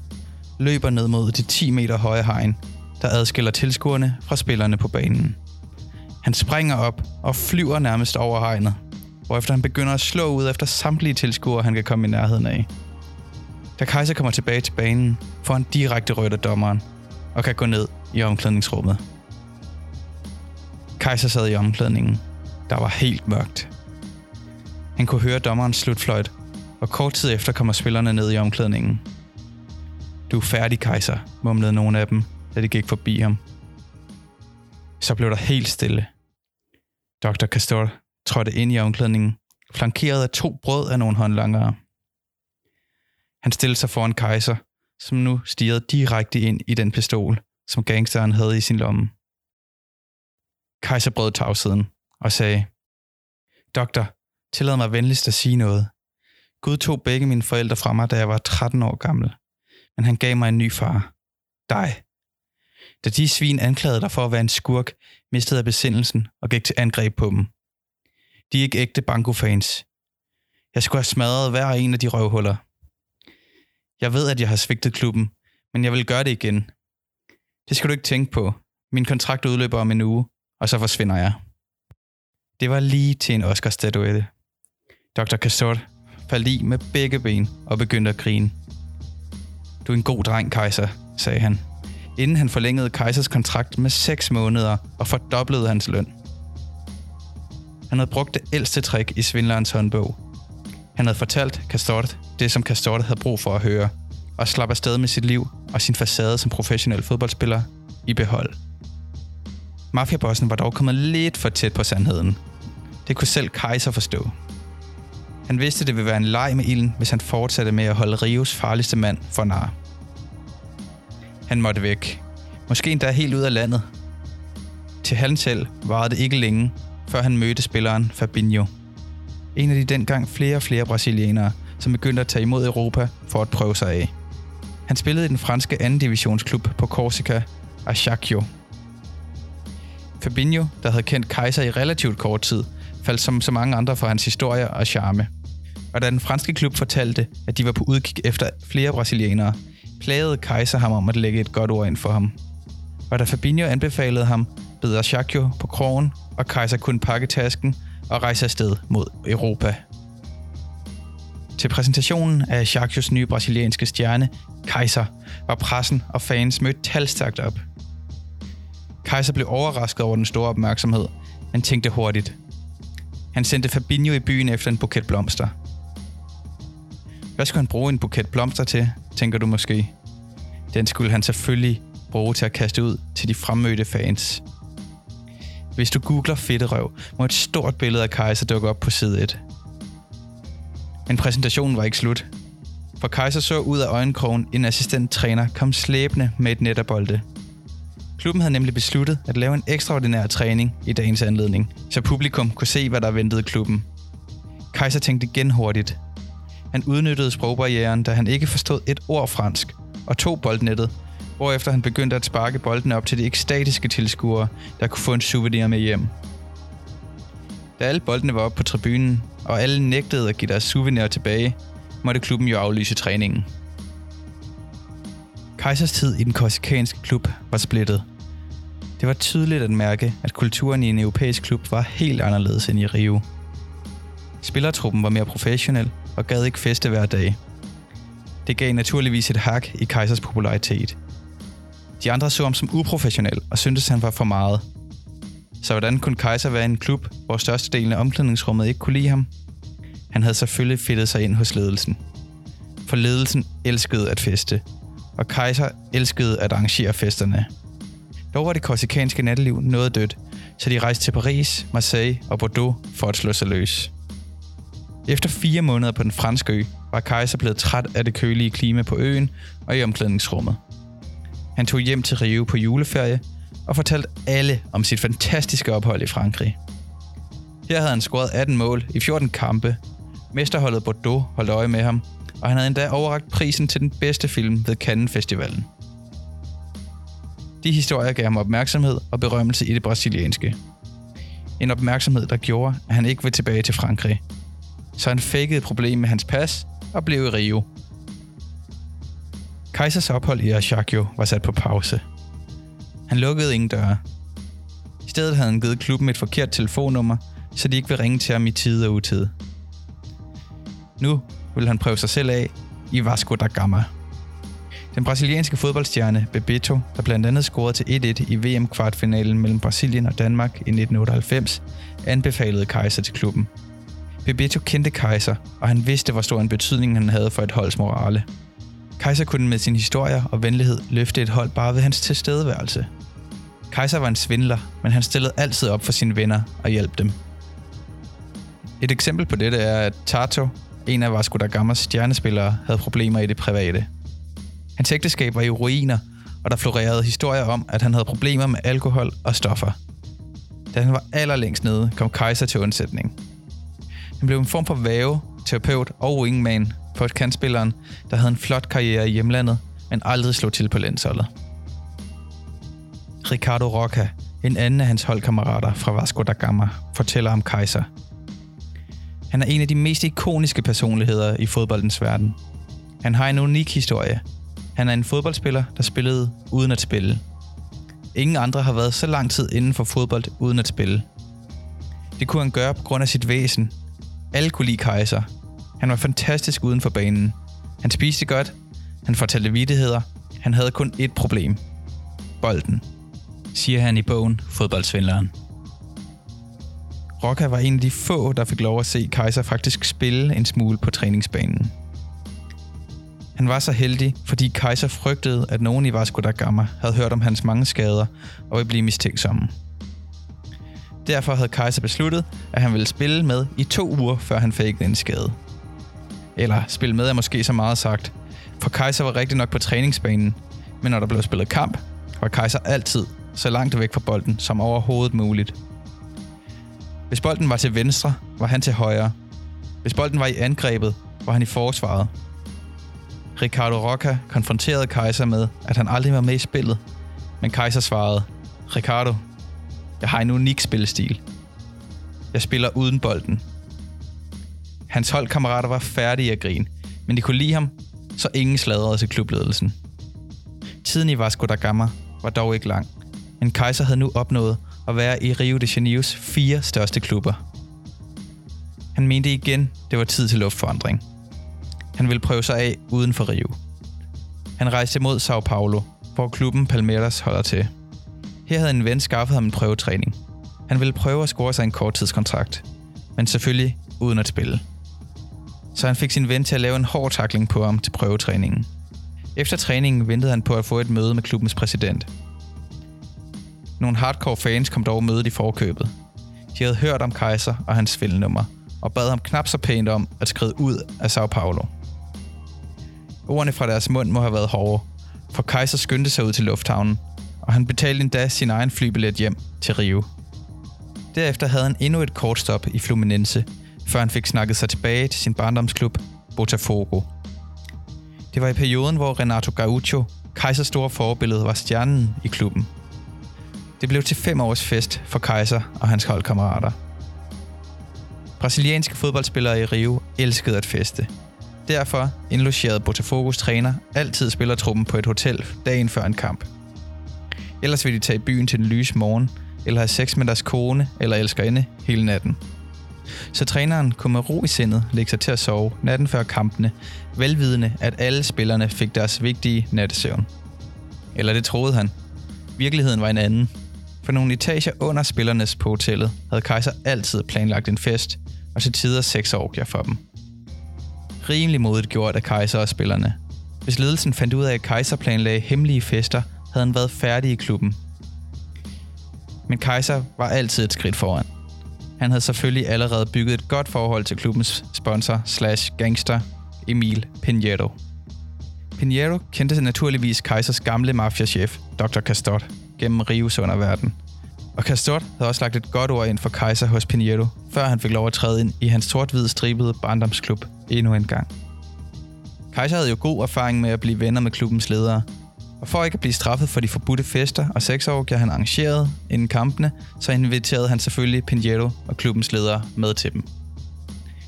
løber ned mod de 10 meter høje hegn, der adskiller tilskuerne fra spillerne på banen. Han springer op og flyver nærmest over hegnet, hvorefter han begynder at slå ud efter samtlige tilskuere, han kan komme i nærheden af. Da Kaiser kommer tilbage til banen, får han direkte rødt af dommeren og kan gå ned i omklædningsrummet. Kaiser sad i omklædningen. Der var helt mørkt. Han kunne høre dommerens slutfløjt, og kort tid efter kommer spillerne ned i omklædningen. Du er færdig, Kaiser, mumlede nogle af dem, da de gik forbi ham. Så blev der helt stille. Dr. Castor trådte ind i omklædningen, flankeret af to brød af nogle håndlangere. Han stillede sig foran kejser, som nu stirrede direkte ind i den pistol, som gangsteren havde i sin lomme. Kejser brød tavsheden og sagde, Doktor, tillad mig venligst at sige noget. Gud tog begge mine forældre fra mig, da jeg var 13 år gammel. Men han gav mig en ny far. Dig. Da de svin anklagede dig for at være en skurk, mistede jeg besindelsen og gik til angreb på dem. De er ikke ægte bankofans. Jeg skulle have smadret hver en af de røvhuller. Jeg ved, at jeg har svigtet klubben, men jeg vil gøre det igen. Det skal du ikke tænke på. Min kontrakt udløber om en uge, og så forsvinder jeg. Det var lige til en Oscar-statuette. Dr. Cassot faldt i med begge ben og begyndte at grine. Du er en god dreng, Kaiser, sagde han, inden han forlængede Kaisers kontrakt med 6 måneder og fordoblede hans løn. Han havde brugt det ældste trick i svindlerens håndbog. Han havde fortalt Castort det, som Castort havde brug for at høre, og slap afsted med sit liv og sin facade som professionel fodboldspiller i behold. Mafiabossen var dog kommet lidt for tæt på sandheden. Det kunne selv Kaiser forstå. Han vidste, det ville være en leg med ilden, hvis han fortsatte med at holde Rios farligste mand for nar. Han måtte væk. Måske endda helt ud af landet. Til han selv varede det ikke længe, før han mødte spilleren Fabinho. En af de dengang flere og flere brasilianere, som begyndte at tage imod Europa for at prøve sig af. Han spillede i den franske anden divisionsklub på Corsica, Ajaccio. Fabinho, der havde kendt Kaiser i relativt kort tid, faldt som så mange andre for hans historie og charme. Og da den franske klub fortalte, at de var på udkig efter flere brasilianere, plagede Kaiser ham om at lægge et godt ord ind for ham. Og da Fabinho anbefalede ham, beder Shakyo på krogen, og Kaiser kun pakke tasken og rejse afsted mod Europa. Til præsentationen af Shakyos nye brasilianske stjerne, Kaiser, var pressen og fans mødt talstærkt op. Kaiser blev overrasket over den store opmærksomhed, men tænkte hurtigt. Han sendte Fabinho i byen efter en buket blomster. Hvad skulle han bruge en buket blomster til, tænker du måske? Den skulle han selvfølgelig bruge til at kaste ud til de fremmødte fans. Hvis du googler fedterøv, må et stort billede af Kaiser dukke op på side 1. Men præsentationen var ikke slut. For Kaiser så ud af øjenkrogen en assistenttræner kom slæbende med et net af bolde. Klubben havde nemlig besluttet at lave en ekstraordinær træning i dagens anledning, så publikum kunne se, hvad der ventede klubben. Kaiser tænkte igen hurtigt. Han udnyttede sprogbarrieren, da han ikke forstod et ord fransk, og tog boldnettet, hvorefter han begyndte at sparke boldene op til de ekstatiske tilskuere, der kunne få en souvenir med hjem. Da alle boldene var oppe på tribunen, og alle nægtede at give deres souvenir tilbage, måtte klubben jo aflyse træningen. Kejsers tid i den korsikanske klub var splittet. Det var tydeligt at mærke, at kulturen i en europæisk klub var helt anderledes end i Rio. Spillertruppen var mere professionel og gad ikke feste hver dag. Det gav naturligvis et hak i Kejsers popularitet. De andre så ham som uprofessionel og syntes, han var for meget. Så hvordan kunne Kaiser være i en klub, hvor størstedelen af omklædningsrummet ikke kunne lide ham? Han havde selvfølgelig fedtet sig ind hos ledelsen. For ledelsen elskede at feste, og Kaiser elskede at arrangere festerne. Dog var det korsikanske natteliv noget dødt, så de rejste til Paris, Marseille og Bordeaux for at slå sig løs. Efter fire måneder på den franske ø, var Kaiser blevet træt af det kølige klima på øen og i omklædningsrummet. Han tog hjem til Rio på juleferie og fortalte alle om sit fantastiske ophold i Frankrig. Her havde han scoret 18 mål i 14 kampe. Mesterholdet Bordeaux holdt øje med ham, og han havde endda overragt prisen til den bedste film ved Cannes Festivalen. De historier gav ham opmærksomhed og berømmelse i det brasilianske. En opmærksomhed, der gjorde, at han ikke ville tilbage til Frankrig. Så han fakede et problem med hans pas og blev i Rio. Kaisers ophold i Ajaccio var sat på pause. Han lukkede ingen døre. I stedet havde han givet klubben et forkert telefonnummer, så de ikke vil ringe til ham i tide og utid. Nu vil han prøve sig selv af i Vasco da Gama. Den brasilianske fodboldstjerne Bebeto, der blandt andet scorede til 1-1 i VM-kvartfinalen mellem Brasilien og Danmark i 1998, anbefalede Kaiser til klubben. Bebeto kendte Kaiser, og han vidste, hvor stor en betydning han havde for et holds morale. Kaiser kunne med sin historie og venlighed løfte et hold bare ved hans tilstedeværelse. Kaiser var en svindler, men han stillede altid op for sine venner og hjalp dem. Et eksempel på dette er, at Tato, en af Vasco da Gamas stjernespillere, havde problemer i det private. Hans ægteskab var i ruiner, og der florerede historier om, at han havde problemer med alkohol og stoffer. Da han var allerlængst nede, kom Kaiser til undsætning. Han blev en form for væve, terapeut og wingman for et kantspilleren, der havde en flot karriere i hjemlandet, men aldrig slog til på landsholdet. Ricardo Roca, en anden af hans holdkammerater fra Vasco da Gama, fortæller om Kaiser. Han er en af de mest ikoniske personligheder i fodboldens verden. Han har en unik historie. Han er en fodboldspiller, der spillede uden at spille. Ingen andre har været så lang tid inden for fodbold uden at spille. Det kunne han gøre på grund af sit væsen. Alle kunne lide Kaiser. Han var fantastisk uden for banen. Han spiste godt. Han fortalte vidtigheder. Han havde kun ét problem. Bolden siger han i bogen Fodboldsvindleren. Rocca var en af de få, der fik lov at se Kaiser faktisk spille en smule på træningsbanen. Han var så heldig, fordi Kaiser frygtede, at nogen i Vasco da Gama havde hørt om hans mange skader og ville blive mistænksomme. Derfor havde Kaiser besluttet, at han ville spille med i to uger, før han fik en skade. Eller spille med er måske så meget sagt, for Kaiser var rigtig nok på træningsbanen, men når der blev spillet kamp, var Kaiser altid så langt væk fra bolden som overhovedet muligt. Hvis bolden var til venstre, var han til højre. Hvis bolden var i angrebet, var han i forsvaret. Ricardo Roca konfronterede Kaiser med, at han aldrig var med i spillet, men Kaiser svarede, Ricardo, jeg har en unik spillestil. Jeg spiller uden bolden. Hans holdkammerater var færdige at grine, men de kunne lide ham, så ingen sladrede til klubledelsen. Tiden i Vasco da Gama var dog ikke lang men Kaiser havde nu opnået at være i Rio de Janeiros fire største klubber. Han mente igen, det var tid til luftforandring. Han ville prøve sig af uden for Rio. Han rejste mod Sao Paulo, hvor klubben Palmeiras holder til. Her havde en ven skaffet ham en prøvetræning. Han ville prøve at score sig en korttidskontrakt, men selvfølgelig uden at spille. Så han fik sin ven til at lave en hård takling på ham til prøvetræningen. Efter træningen ventede han på at få et møde med klubbens præsident, nogle hardcore fans kom dog mødet i forkøbet. De havde hørt om Kaiser og hans spilnummer, og bad ham knap så pænt om at skride ud af Sao Paulo. Ordene fra deres mund må have været hårde, for Kaiser skyndte sig ud til lufthavnen, og han betalte endda sin egen flybillet hjem til Rio. Derefter havde han endnu et kort stop i Fluminense, før han fik snakket sig tilbage til sin barndomsklub, Botafogo. Det var i perioden, hvor Renato Gaucho, Kaisers store forbillede, var stjernen i klubben – det blev til fem års fest for Kaiser og hans holdkammerater. Brasilianske fodboldspillere i Rio elskede at feste. Derfor indlogerede Botafogos træner altid spillertruppen på et hotel dagen før en kamp. Ellers vil de tage i byen til den lyse morgen, eller have sex med deres kone eller elskerinde hele natten. Så træneren kunne med ro i sindet lægge sig til at sove natten før kampene, velvidende at alle spillerne fik deres vigtige nattesøvn. Eller det troede han. Virkeligheden var en anden. For nogle etager under spillernes på hotellet havde Kaiser altid planlagt en fest, og til tider seks orgier for dem. Rimelig modigt gjort af Kaiser og spillerne. Hvis ledelsen fandt ud af, at Kaiser planlagde hemmelige fester, havde han været færdig i klubben. Men Kaiser var altid et skridt foran. Han havde selvfølgelig allerede bygget et godt forhold til klubbens sponsor slash gangster, Emil Pinheiro. Pinheiro kendte naturligvis Kaisers gamle mafiachef, Dr. Castot, gennem Rios underverden. Og Castot havde også lagt et godt ord ind for Kaiser hos Pinheiro, før han fik lov at træde ind i hans sort-hvide stribede barndomsklub endnu en gang. Kaiser havde jo god erfaring med at blive venner med klubbens ledere, og for ikke at blive straffet for de forbudte fester og sexorgier, han arrangerede inden kampene, så inviterede han selvfølgelig Pinheiro og klubbens ledere med til dem.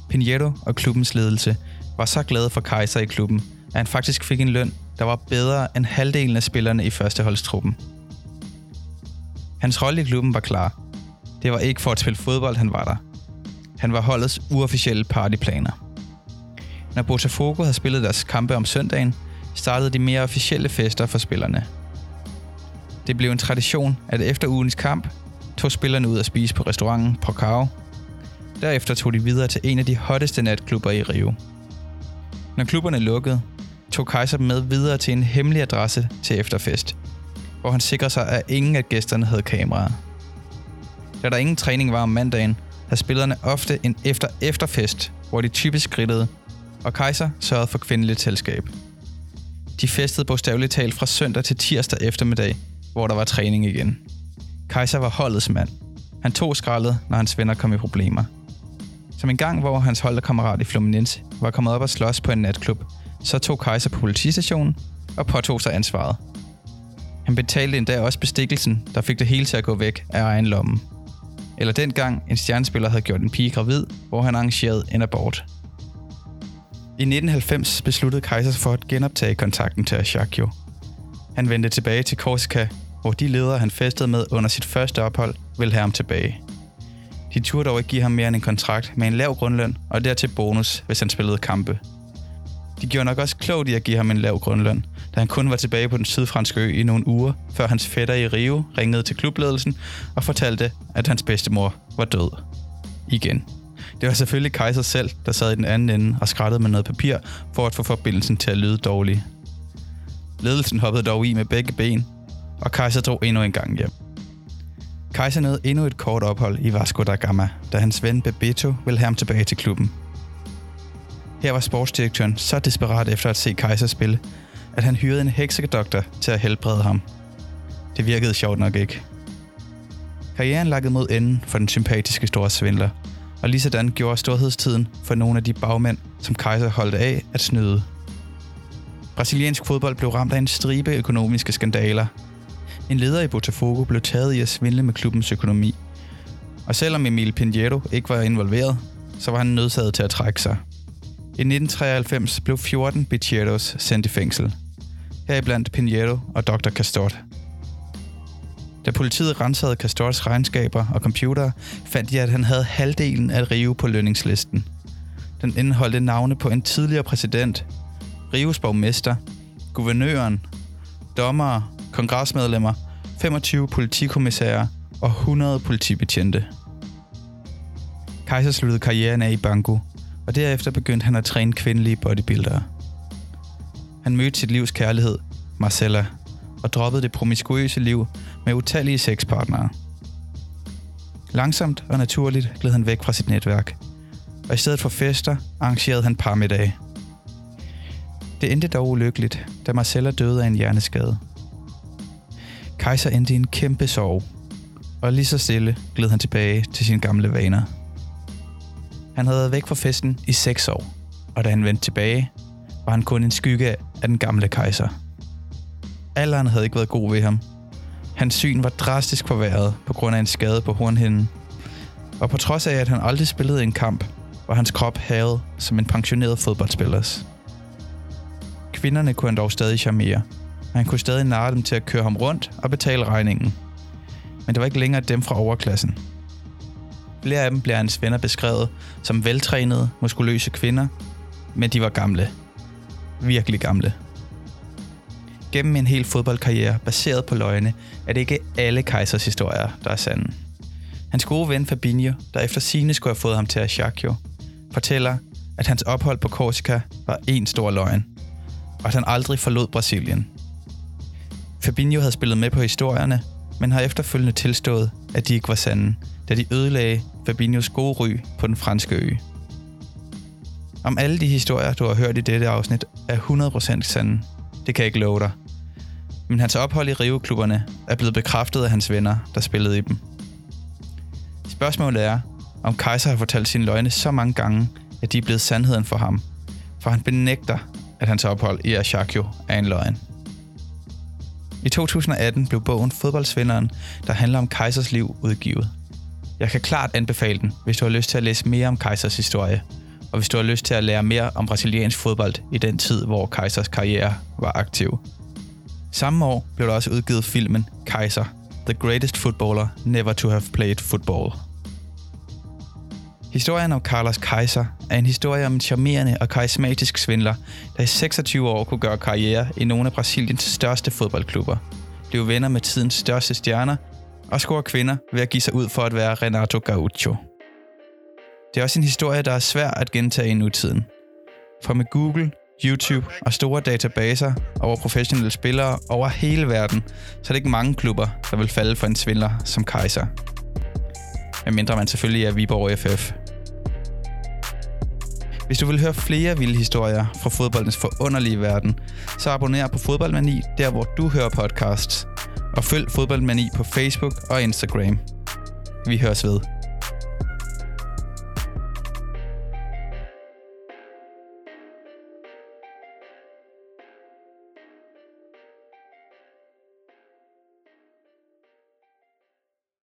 Pinheiro og klubbens ledelse var så glade for Kaiser i klubben, at han faktisk fik en løn, der var bedre end halvdelen af spillerne i førsteholdstruppen. Hans rolle i klubben var klar. Det var ikke for at spille fodbold, han var der. Han var holdets uofficielle partyplaner. Når Botafogo havde spillet deres kampe om søndagen, startede de mere officielle fester for spillerne. Det blev en tradition, at efter ugens kamp tog spillerne ud at spise på restauranten Procao. Derefter tog de videre til en af de hotteste natklubber i Rio. Når klubberne lukkede, tog Kaiser dem med videre til en hemmelig adresse til efterfest, hvor han sikrede sig, at ingen af gæsterne havde kameraer. Da der ingen træning var om mandagen, havde spillerne ofte en efter-efterfest, hvor de typisk grillede, og Kaiser sørgede for kvindeligt selskab. De festede bogstaveligt talt fra søndag til tirsdag eftermiddag, hvor der var træning igen. Kaiser var holdets mand. Han tog skraldet, når hans venner kom i problemer. Som en gang, hvor hans holdkammerat i Fluminense var kommet op og slås på en natklub, så tog Kaiser på politistationen og påtog sig ansvaret. Han betalte endda også bestikkelsen, der fik det hele til at gå væk af egen lomme. Eller dengang en stjernespiller havde gjort en pige gravid, hvor han arrangerede en abort. I 1990 besluttede Kaiser for at genoptage kontakten til Ashakio. Han vendte tilbage til Korsika, hvor de ledere, han festede med under sit første ophold, ville have ham tilbage. De turde dog ikke give ham mere end en kontrakt med en lav grundløn og dertil bonus, hvis han spillede kampe. De gjorde nok også klogt i at give ham en lav grundløn, da han kun var tilbage på den sydfranske ø i nogle uger, før hans fætter i Rio ringede til klubledelsen og fortalte, at hans bedstemor var død. Igen. Det var selvfølgelig Kaiser selv, der sad i den anden ende og skrættede med noget papir for at få forbindelsen til at lyde dårlig. Ledelsen hoppede dog i med begge ben, og Kaiser drog endnu en gang hjem. Kaiser nåede endnu et kort ophold i Vasco da Gama, da hans ven Bebeto ville have ham tilbage til klubben. Her var sportsdirektøren så desperat efter at se Kaiser spille, at han hyrede en heksedoktor til at helbrede ham. Det virkede sjovt nok ikke. Karrieren lakkede mod enden for den sympatiske store svindler – og lige sådan gjorde storhedstiden for nogle af de bagmænd, som Kaiser holdt af at snyde. Brasiliansk fodbold blev ramt af en stribe økonomiske skandaler. En leder i Botafogo blev taget i at svindle med klubbens økonomi. Og selvom Emil Pinheiro ikke var involveret, så var han nødsaget til at trække sig. I 1993 blev 14 Bichieros sendt i fængsel. Heriblandt Pinheiro og Dr. Castort. Da politiet rensede Castors regnskaber og computer, fandt de, at han havde halvdelen af Rio på lønningslisten. Den indeholdte navne på en tidligere præsident, Rios borgmester, guvernøren, dommere, kongresmedlemmer, 25 politikommissærer og 100 politibetjente. Kaiser sluttede karrieren af i Banco, og derefter begyndte han at træne kvindelige bodybuildere. Han mødte sit livs kærlighed, Marcella, og droppede det promiskuøse liv med utallige sexpartnere. Langsomt og naturligt gled han væk fra sit netværk, og i stedet for fester arrangerede han parmiddage. Det endte dog ulykkeligt, da Marcella døde af en hjerneskade. Kaiser endte i en kæmpe sorg, og lige så stille gled han tilbage til sine gamle vaner. Han havde været væk fra festen i seks år, og da han vendte tilbage, var han kun en skygge af den gamle kejser. Alderen havde ikke været god ved ham. Hans syn var drastisk forværret på grund af en skade på hornhinden. Og på trods af, at han aldrig spillede en kamp, var hans krop havet som en pensioneret fodboldspillers. Kvinderne kunne han dog stadig charmere, og han kunne stadig narre dem til at køre ham rundt og betale regningen. Men det var ikke længere dem fra overklassen. Flere af dem bliver hans venner beskrevet som veltrænede, muskuløse kvinder, men de var gamle. Virkelig gamle. Gennem en hel fodboldkarriere baseret på løgne, er ikke alle kejsers historier, der er sande. Hans gode ven Fabinho, der efter sine skulle have fået ham til Ajaccio, fortæller, at hans ophold på Korsika var en stor løgn, og at han aldrig forlod Brasilien. Fabinho havde spillet med på historierne, men har efterfølgende tilstået, at de ikke var sande, da de ødelagde Fabinhos gode ry på den franske ø. Om alle de historier, du har hørt i dette afsnit, er 100% sande. Det kan jeg ikke love dig. Men hans ophold i Rio-klubberne er blevet bekræftet af hans venner, der spillede i dem. Spørgsmålet er, om Kaiser har fortalt sine løgne så mange gange, at de er blevet sandheden for ham. For han benægter, at hans ophold i Ashakio er en løgn. I 2018 blev bogen Fodboldsvinderen, der handler om Kaisers liv, udgivet. Jeg kan klart anbefale den, hvis du har lyst til at læse mere om Kaisers historie, og hvis du har lyst til at lære mere om brasiliansk fodbold i den tid, hvor Kaisers karriere var aktiv. Samme år blev der også udgivet filmen Kaiser, The Greatest Footballer Never to Have Played Football. Historien om Carlos Kaiser er en historie om en charmerende og karismatisk svindler, der i 26 år kunne gøre karriere i nogle af Brasiliens største fodboldklubber, blive venner med tidens største stjerner og score kvinder ved at give sig ud for at være Renato Gaucho. Det er også en historie, der er svær at gentage i nutiden. For med Google, YouTube og store databaser over professionelle spillere over hele verden, så er det ikke mange klubber, der vil falde for en svindler som Kaiser. Men mindre man selvfølgelig er Viborg FF. Hvis du vil høre flere vilde historier fra fodboldens forunderlige verden, så abonner på Fodboldmani, der hvor du hører podcasts. Og følg Fodboldmani på Facebook og Instagram. Vi høres ved.